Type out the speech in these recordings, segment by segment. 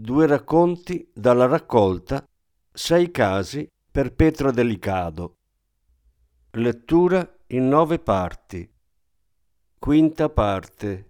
Due racconti dalla raccolta Sei casi per Petra Delicado. Lettura in nove parti. Quinta parte.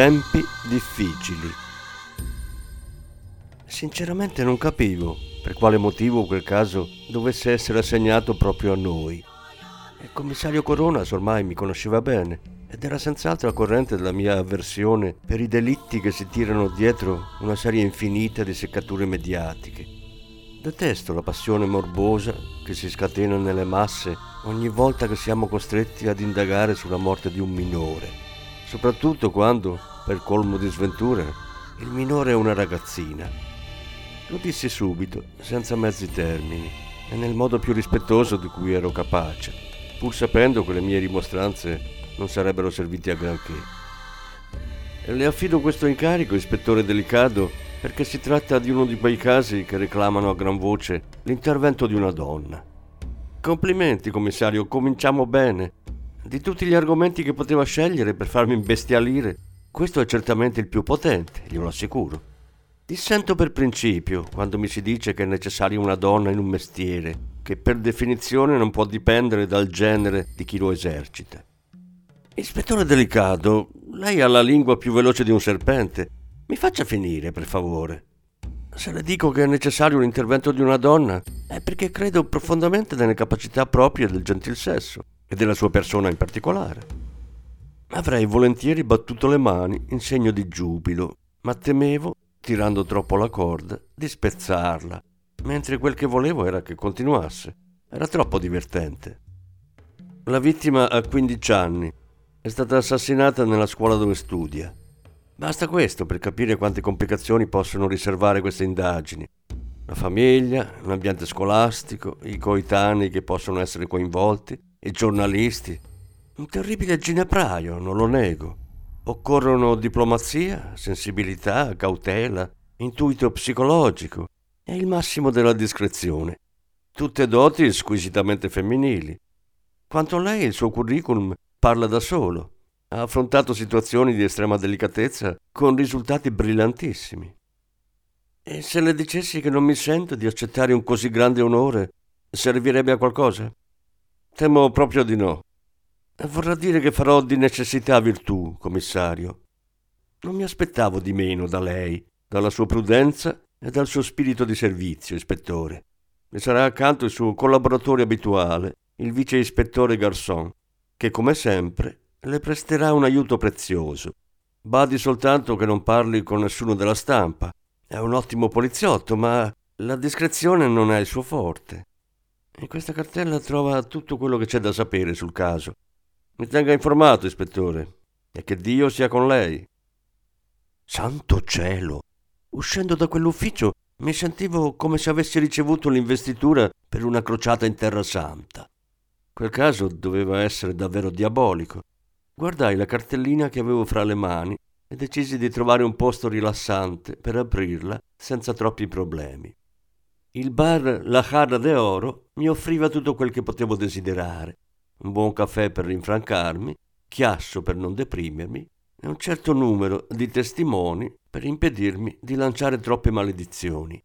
Tempi difficili. Sinceramente non capivo per quale motivo quel caso dovesse essere assegnato proprio a noi. Il commissario Coronas ormai mi conosceva bene ed era senz'altro a corrente della mia avversione per i delitti che si tirano dietro una serie infinita di seccature mediatiche. Detesto la passione morbosa che si scatena nelle masse ogni volta che siamo costretti ad indagare sulla morte di un minore soprattutto quando, per colmo di sventura, il minore è una ragazzina. Lo dissi subito, senza mezzi termini, e nel modo più rispettoso di cui ero capace, pur sapendo che le mie rimostranze non sarebbero servite a granché. E le affido questo incarico, ispettore Delicado, perché si tratta di uno di quei casi che reclamano a gran voce l'intervento di una donna. Complimenti, commissario, cominciamo bene. Di tutti gli argomenti che poteva scegliere per farmi imbestialire, questo è certamente il più potente, glielo assicuro. Dissento per principio quando mi si dice che è necessaria una donna in un mestiere che per definizione non può dipendere dal genere di chi lo esercita. Ispettore Delicato, lei ha la lingua più veloce di un serpente. Mi faccia finire, per favore. Se le dico che è necessario l'intervento di una donna, è perché credo profondamente nelle capacità proprie del gentil sesso e della sua persona in particolare. Avrei volentieri battuto le mani in segno di giubilo, ma temevo, tirando troppo la corda, di spezzarla, mentre quel che volevo era che continuasse. Era troppo divertente. La vittima ha 15 anni. È stata assassinata nella scuola dove studia. Basta questo per capire quante complicazioni possono riservare queste indagini. La famiglia, l'ambiente scolastico, i coetanei che possono essere coinvolti, i giornalisti. Un terribile ginepraio, non lo nego. Occorrono diplomazia, sensibilità, cautela, intuito psicologico e il massimo della discrezione. Tutte doti squisitamente femminili. Quanto a lei, il suo curriculum parla da solo. Ha affrontato situazioni di estrema delicatezza con risultati brillantissimi. E se le dicessi che non mi sento di accettare un così grande onore, servirebbe a qualcosa? Temo proprio di no. Vorrà dire che farò di necessità virtù, commissario. Non mi aspettavo di meno da lei, dalla sua prudenza e dal suo spirito di servizio, ispettore. Mi sarà accanto il suo collaboratore abituale, il vice ispettore Garçon, che come sempre le presterà un aiuto prezioso. Badi soltanto che non parli con nessuno della stampa. È un ottimo poliziotto, ma la discrezione non è il suo forte. In questa cartella trova tutto quello che c'è da sapere sul caso mi tenga informato, ispettore, e che Dio sia con lei. Santo cielo! Uscendo da quell'ufficio mi sentivo come se avessi ricevuto l'investitura per una crociata in Terra Santa. Quel caso doveva essere davvero diabolico. Guardai la cartellina che avevo fra le mani e decisi di trovare un posto rilassante per aprirla senza troppi problemi. Il bar La Jarra de Oro mi offriva tutto quel che potevo desiderare un buon caffè per rinfrancarmi, chiasso per non deprimermi e un certo numero di testimoni per impedirmi di lanciare troppe maledizioni.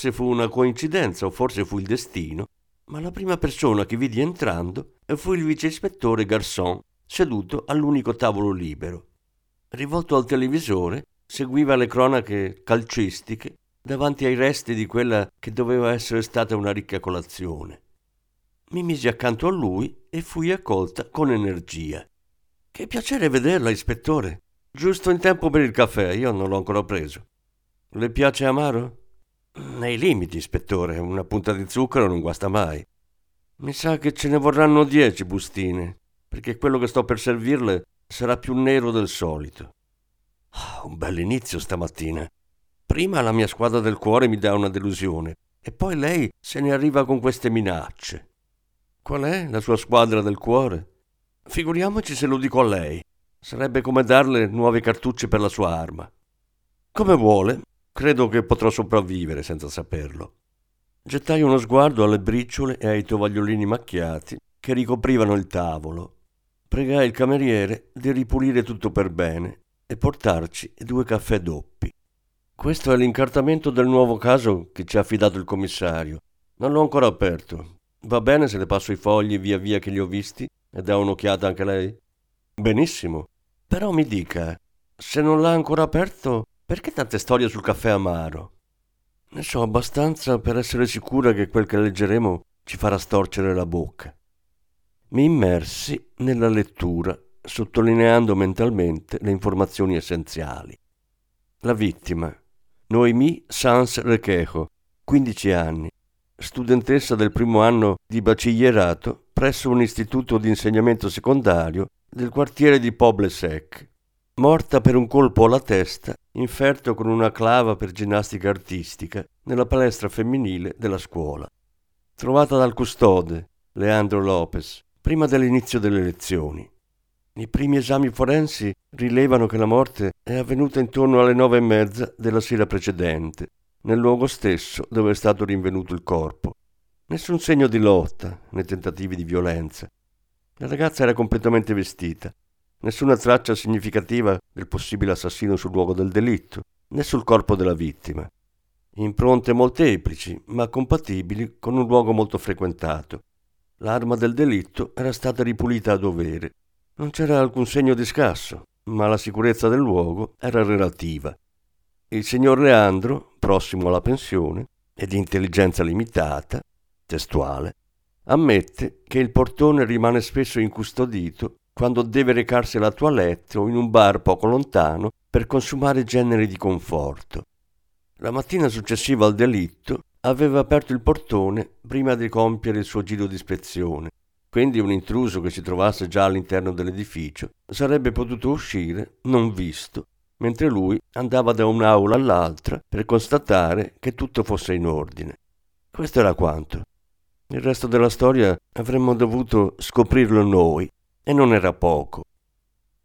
Forse fu una coincidenza o forse fu il destino, ma la prima persona che vidi entrando fu il vice ispettore Garçon, seduto all'unico tavolo libero. Rivolto al televisore, seguiva le cronache calcistiche davanti ai resti di quella che doveva essere stata una ricca colazione. Mi misi accanto a lui e fui accolta con energia. Che piacere vederla, ispettore. Giusto in tempo per il caffè, io non l'ho ancora preso. Le piace amaro? Nei limiti, ispettore, una punta di zucchero non guasta mai. Mi sa che ce ne vorranno dieci bustine, perché quello che sto per servirle sarà più nero del solito. Oh, un bel inizio stamattina. Prima la mia squadra del cuore mi dà una delusione, e poi lei se ne arriva con queste minacce. Qual è la sua squadra del cuore? Figuriamoci se lo dico a lei. Sarebbe come darle nuove cartucce per la sua arma. Come vuole, credo che potrò sopravvivere senza saperlo. Gettai uno sguardo alle briciole e ai tovagliolini macchiati che ricoprivano il tavolo. Pregai il cameriere di ripulire tutto per bene e portarci due caffè doppi. Questo è l'incartamento del nuovo caso che ci ha affidato il commissario. Non l'ho ancora aperto. Va bene se le passo i fogli via via che li ho visti e dà un'occhiata anche lei? Benissimo. Però mi dica, se non l'ha ancora aperto, perché tante storie sul caffè amaro? Ne so abbastanza per essere sicura che quel che leggeremo ci farà storcere la bocca. Mi immersi nella lettura, sottolineando mentalmente le informazioni essenziali. La vittima, Noemi Sans Requejo, 15 anni, studentessa del primo anno di bacciglierato presso un istituto di insegnamento secondario del quartiere di Poble Sec, morta per un colpo alla testa inferto con una clava per ginnastica artistica nella palestra femminile della scuola. Trovata dal custode, Leandro Lopez, prima dell'inizio delle lezioni. I primi esami forensi rilevano che la morte è avvenuta intorno alle nove e mezza della sera precedente, nel luogo stesso dove è stato rinvenuto il corpo. Nessun segno di lotta, né tentativi di violenza. La ragazza era completamente vestita. Nessuna traccia significativa del possibile assassino sul luogo del delitto, né sul corpo della vittima. Impronte molteplici, ma compatibili con un luogo molto frequentato. L'arma del delitto era stata ripulita a dovere. Non c'era alcun segno di scasso, ma la sicurezza del luogo era relativa. Il signor Leandro, prossimo alla pensione e di intelligenza limitata, testuale, ammette che il portone rimane spesso incustodito quando deve recarsi alla toilette o in un bar poco lontano per consumare generi di conforto. La mattina successiva al delitto aveva aperto il portone prima di compiere il suo giro di ispezione, quindi un intruso che si trovasse già all'interno dell'edificio sarebbe potuto uscire non visto mentre lui andava da un'aula all'altra per constatare che tutto fosse in ordine. Questo era quanto. Il resto della storia avremmo dovuto scoprirlo noi, e non era poco.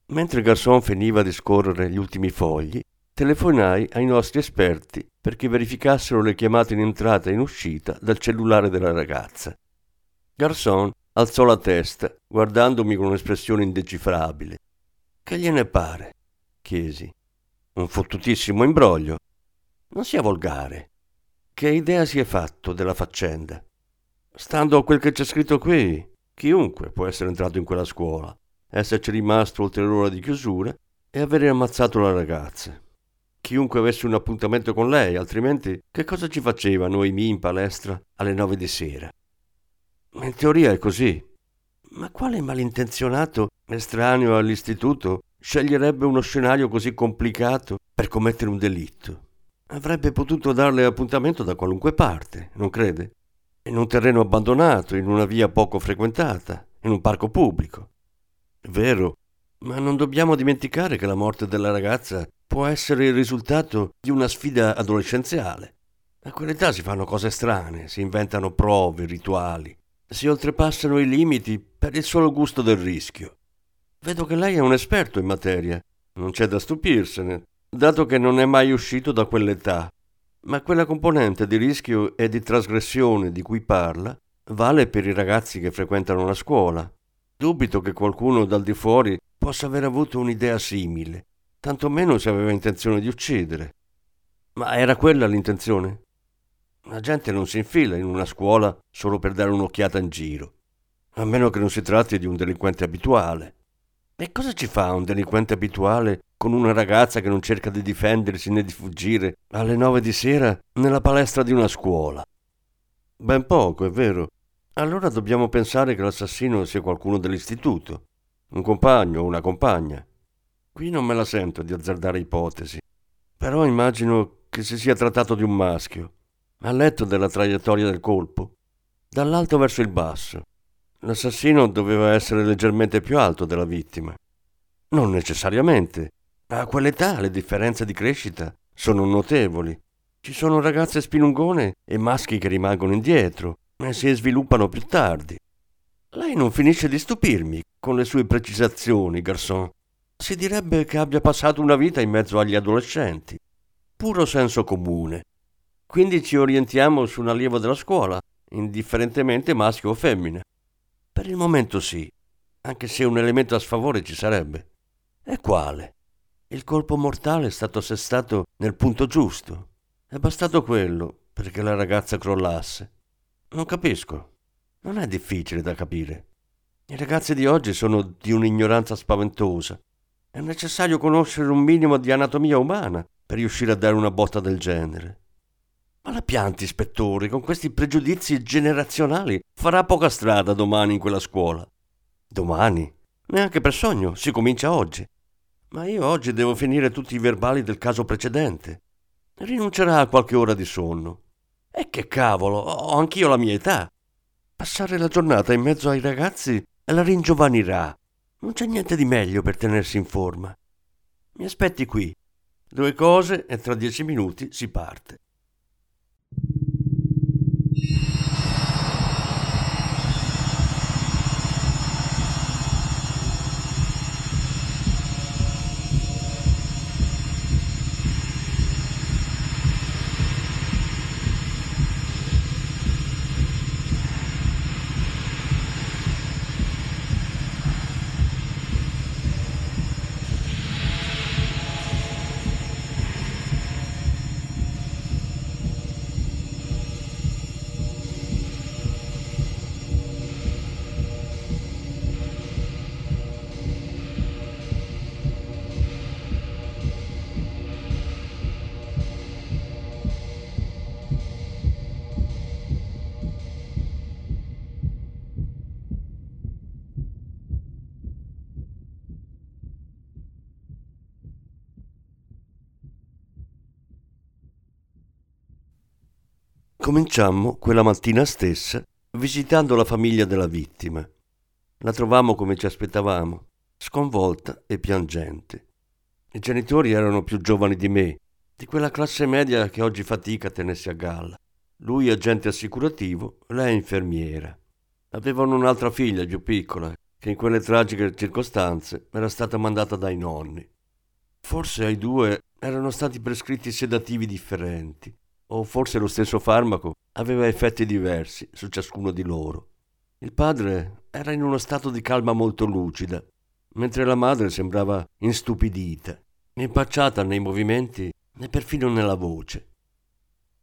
Mentre Garçon finiva di scorrere gli ultimi fogli, telefonai ai nostri esperti perché verificassero le chiamate in entrata e in uscita dal cellulare della ragazza. Garçon alzò la testa, guardandomi con un'espressione indecifrabile. Che gliene pare? chiesi. Un fottutissimo imbroglio. Non sia volgare. Che idea si è fatto della faccenda? Stando a quel che c'è scritto qui, chiunque può essere entrato in quella scuola, esserci rimasto oltre l'ora di chiusura e avere ammazzato la ragazza. Chiunque avesse un appuntamento con lei, altrimenti che cosa ci faceva noi in palestra alle nove di sera? In teoria è così. Ma quale malintenzionato estraneo all'istituto sceglierebbe uno scenario così complicato per commettere un delitto. Avrebbe potuto darle appuntamento da qualunque parte, non crede? In un terreno abbandonato, in una via poco frequentata, in un parco pubblico. Vero, ma non dobbiamo dimenticare che la morte della ragazza può essere il risultato di una sfida adolescenziale. A quell'età si fanno cose strane, si inventano prove, rituali, si oltrepassano i limiti per il solo gusto del rischio. Vedo che lei è un esperto in materia. Non c'è da stupirsene, dato che non è mai uscito da quell'età. Ma quella componente di rischio e di trasgressione di cui parla vale per i ragazzi che frequentano la scuola. Dubito che qualcuno dal di fuori possa aver avuto un'idea simile, tantomeno se aveva intenzione di uccidere. Ma era quella l'intenzione? La gente non si infila in una scuola solo per dare un'occhiata in giro, a meno che non si tratti di un delinquente abituale. E cosa ci fa un delinquente abituale con una ragazza che non cerca di difendersi né di fuggire alle nove di sera nella palestra di una scuola? Ben poco, è vero. Allora dobbiamo pensare che l'assassino sia qualcuno dell'istituto, un compagno o una compagna. Qui non me la sento di azzardare ipotesi, però immagino che si sia trattato di un maschio ha letto della traiettoria del colpo, dall'alto verso il basso. L'assassino doveva essere leggermente più alto della vittima. Non necessariamente. A quell'età le differenze di crescita sono notevoli. Ci sono ragazze spilungone e maschi che rimangono indietro e si sviluppano più tardi. Lei non finisce di stupirmi con le sue precisazioni, garçon. Si direbbe che abbia passato una vita in mezzo agli adolescenti. Puro senso comune. Quindi ci orientiamo su un allievo della scuola, indifferentemente maschio o femmina. Per il momento sì, anche se un elemento a sfavore ci sarebbe. E quale? Il colpo mortale è stato assestato nel punto giusto. È bastato quello perché la ragazza crollasse. Non capisco. Non è difficile da capire. I ragazzi di oggi sono di un'ignoranza spaventosa. È necessario conoscere un minimo di anatomia umana per riuscire a dare una botta del genere. Ma la pianta, ispettore, con questi pregiudizi generazionali, farà poca strada domani in quella scuola. Domani? Neanche per sogno, si comincia oggi. Ma io oggi devo finire tutti i verbali del caso precedente. Rinuncerà a qualche ora di sonno. E che cavolo, ho anch'io la mia età. Passare la giornata in mezzo ai ragazzi la ringiovanirà. Non c'è niente di meglio per tenersi in forma. Mi aspetti qui. Due cose e tra dieci minuti si parte. Cominciammo quella mattina stessa visitando la famiglia della vittima. La trovammo come ci aspettavamo, sconvolta e piangente. I genitori erano più giovani di me, di quella classe media che oggi fatica a tenersi a galla. Lui agente assicurativo, lei infermiera. Avevano un'altra figlia più piccola, che in quelle tragiche circostanze era stata mandata dai nonni. Forse ai due erano stati prescritti sedativi differenti o forse lo stesso farmaco aveva effetti diversi su ciascuno di loro. Il padre era in uno stato di calma molto lucida, mentre la madre sembrava instupidita, impacciata nei movimenti e perfino nella voce.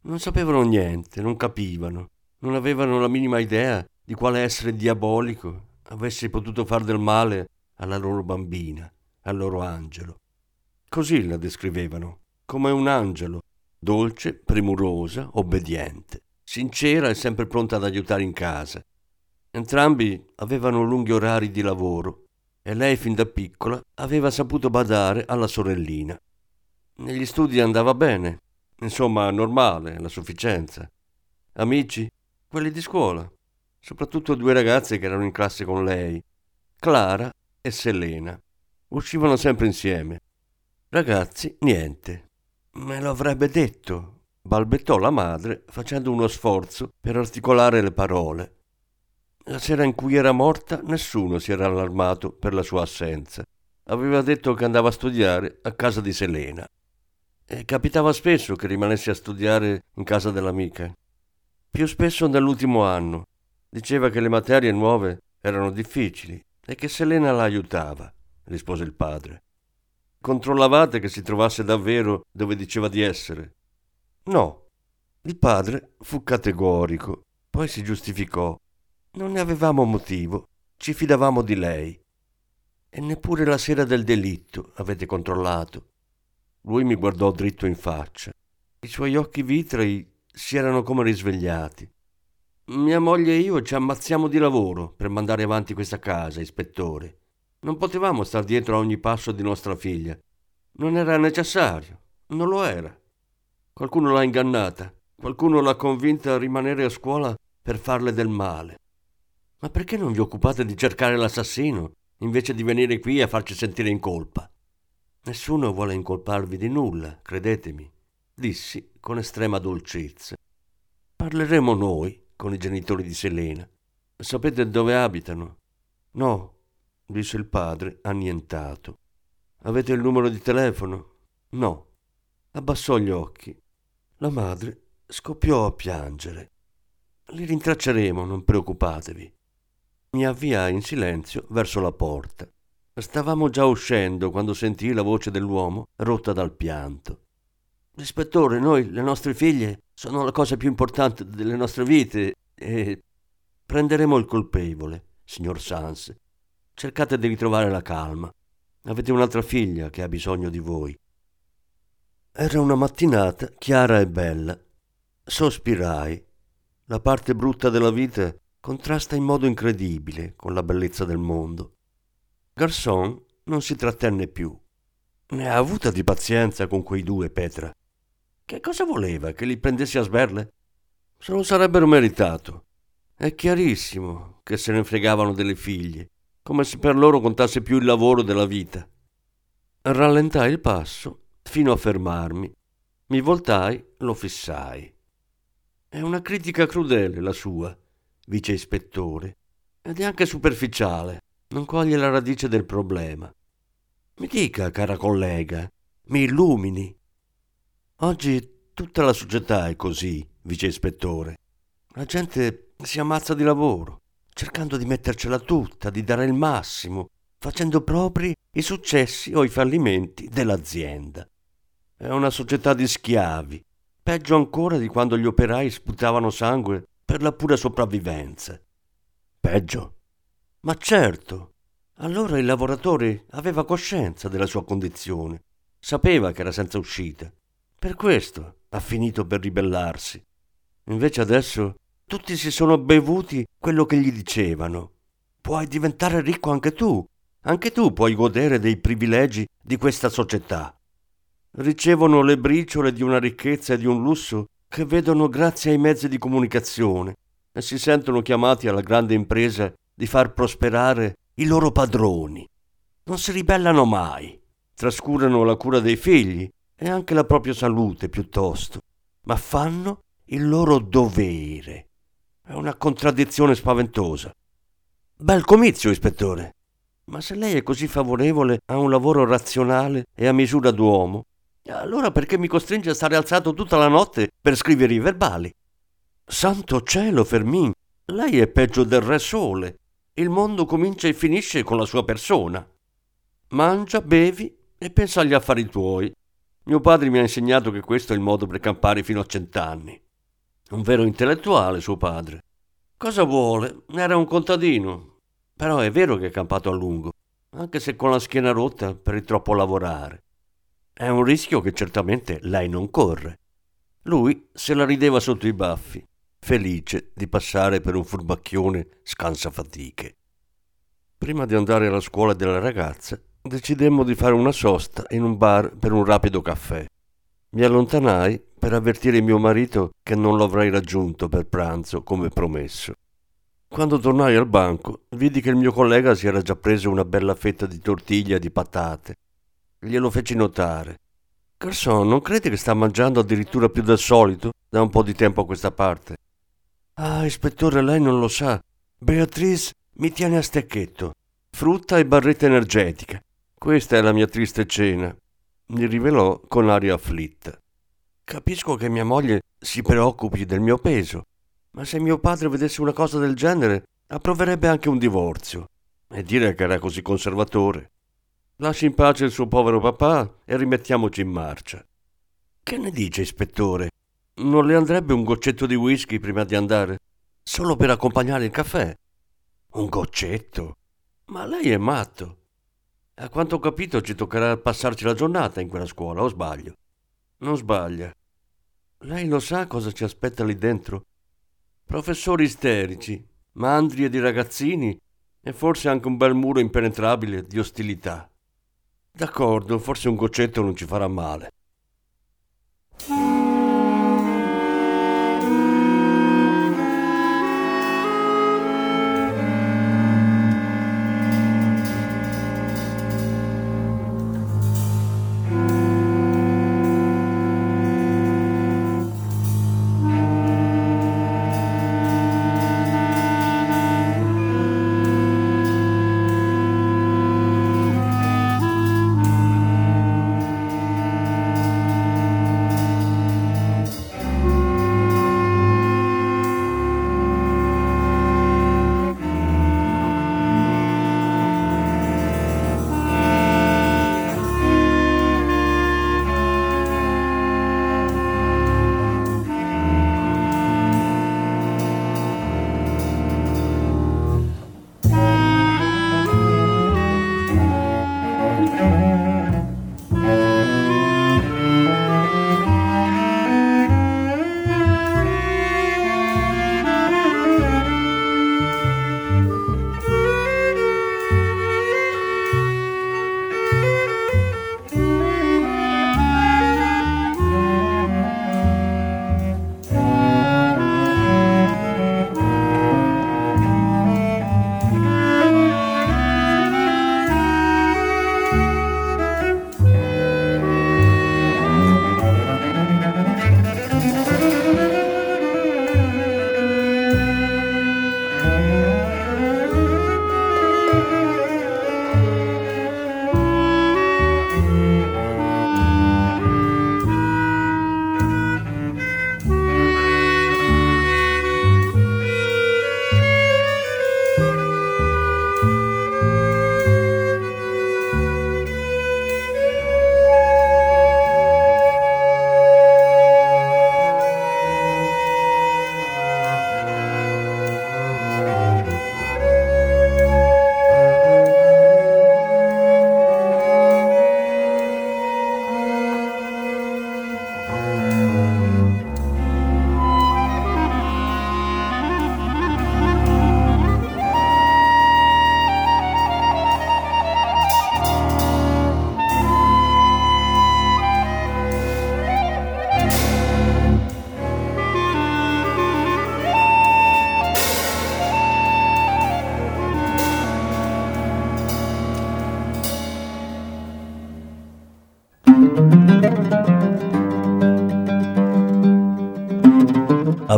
Non sapevano niente, non capivano, non avevano la minima idea di quale essere diabolico avesse potuto far del male alla loro bambina, al loro angelo. Così la descrivevano, come un angelo dolce, premurosa, obbediente, sincera e sempre pronta ad aiutare in casa. Entrambi avevano lunghi orari di lavoro e lei fin da piccola aveva saputo badare alla sorellina. Negli studi andava bene, insomma normale, la sufficienza. Amici? Quelli di scuola, soprattutto due ragazze che erano in classe con lei, Clara e Selena. Uscivano sempre insieme. Ragazzi, niente. Me lo avrebbe detto, balbettò la madre facendo uno sforzo per articolare le parole. La sera in cui era morta nessuno si era allarmato per la sua assenza. Aveva detto che andava a studiare a casa di Selena. E capitava spesso che rimanesse a studiare in casa dell'amica. Più spesso nell'ultimo anno. Diceva che le materie nuove erano difficili e che Selena la aiutava, rispose il padre. Controllavate che si trovasse davvero dove diceva di essere? No. Il padre fu categorico, poi si giustificò. Non ne avevamo motivo, ci fidavamo di lei. E neppure la sera del delitto avete controllato. Lui mi guardò dritto in faccia. I suoi occhi vitrei si erano come risvegliati. Mia moglie e io ci ammazziamo di lavoro per mandare avanti questa casa, ispettore. Non potevamo star dietro a ogni passo di nostra figlia. Non era necessario, non lo era. Qualcuno l'ha ingannata, qualcuno l'ha convinta a rimanere a scuola per farle del male. Ma perché non vi occupate di cercare l'assassino invece di venire qui a farci sentire in colpa? Nessuno vuole incolparvi di nulla, credetemi, dissi con estrema dolcezza. Parleremo noi con i genitori di Selena. Sapete dove abitano? No, disse il padre, annientato. Avete il numero di telefono? No. Abbassò gli occhi. La madre scoppiò a piangere. Li rintracceremo, non preoccupatevi. Mi avviai in silenzio verso la porta. Stavamo già uscendo quando sentii la voce dell'uomo rotta dal pianto. Ispettore, noi, le nostre figlie, sono la cosa più importante delle nostre vite e prenderemo il colpevole, signor Sans. Cercate di ritrovare la calma. Avete un'altra figlia che ha bisogno di voi. Era una mattinata chiara e bella. Sospirai. La parte brutta della vita contrasta in modo incredibile con la bellezza del mondo. Garçon non si trattenne più. Ne ha avuta di pazienza con quei due, Petra. Che cosa voleva? Che li prendessi a sberle? Se lo sarebbero meritato. È chiarissimo che se ne fregavano delle figlie, come se per loro contasse più il lavoro della vita. Rallentai il passo fino a fermarmi. Mi voltai, lo fissai. È una critica crudele la sua, vice ispettore, ed è anche superficiale, non coglie la radice del problema. Mi dica, cara collega, mi illumini. Oggi tutta la società è così, vice ispettore. La gente si ammazza di lavoro, cercando di mettercela tutta, di dare il massimo, facendo propri i successi o i fallimenti dell'azienda. È una società di schiavi, peggio ancora di quando gli operai sputavano sangue per la pura sopravvivenza. Peggio? Ma certo. Allora il lavoratore aveva coscienza della sua condizione, sapeva che era senza uscita per questo ha finito per ribellarsi. Invece adesso tutti si sono bevuti quello che gli dicevano. Puoi diventare ricco anche tu. Anche tu puoi godere dei privilegi di questa società. Ricevono le briciole di una ricchezza e di un lusso che vedono grazie ai mezzi di comunicazione e si sentono chiamati alla grande impresa di far prosperare i loro padroni. Non si ribellano mai. Trascurano la cura dei figli e anche la propria salute piuttosto, ma fanno il loro dovere. È una contraddizione spaventosa. Bel comizio, ispettore. Ma se lei è così favorevole a un lavoro razionale e a misura d'uomo, allora perché mi costringe a stare alzato tutta la notte per scrivere i verbali? Santo cielo, Fermin, lei è peggio del re sole. Il mondo comincia e finisce con la sua persona. Mangia, bevi e pensa agli affari tuoi. Mio padre mi ha insegnato che questo è il modo per campare fino a cent'anni. Un vero intellettuale, suo padre. Cosa vuole? Era un contadino. Però è vero che ha campato a lungo, anche se con la schiena rotta per il troppo lavorare. È un rischio che certamente lei non corre. Lui se la rideva sotto i baffi, felice di passare per un furbacchione scansafatiche. Prima di andare alla scuola della ragazza, decidemmo di fare una sosta in un bar per un rapido caffè. Mi allontanai per avvertire mio marito che non lo avrei raggiunto per pranzo come promesso. Quando tornai al banco, vidi che il mio collega si era già preso una bella fetta di tortiglia e di patate. Glielo feci notare. Garçon, non credi che sta mangiando addirittura più del solito da un po' di tempo a questa parte? Ah, ispettore, lei non lo sa. Beatrice mi tiene a stecchetto. Frutta e barretta energetica. Questa è la mia triste cena, mi rivelò con aria afflitta. Capisco che mia moglie si preoccupi del mio peso, ma se mio padre vedesse una cosa del genere, approverebbe anche un divorzio. E dire che era così conservatore. Lasci in pace il suo povero papà e rimettiamoci in marcia. Che ne dice, ispettore? non le andrebbe un goccetto di whisky prima di andare? Solo per accompagnare il caffè? Un goccetto? Ma lei è matto. A quanto ho capito ci toccherà passarci la giornata in quella scuola, o sbaglio? Non sbaglia. Lei lo sa cosa ci aspetta lì dentro? Professori isterici, mandrie di ragazzini e forse anche un bel muro impenetrabile di ostilità. D'accordo, forse un goccetto non ci farà male.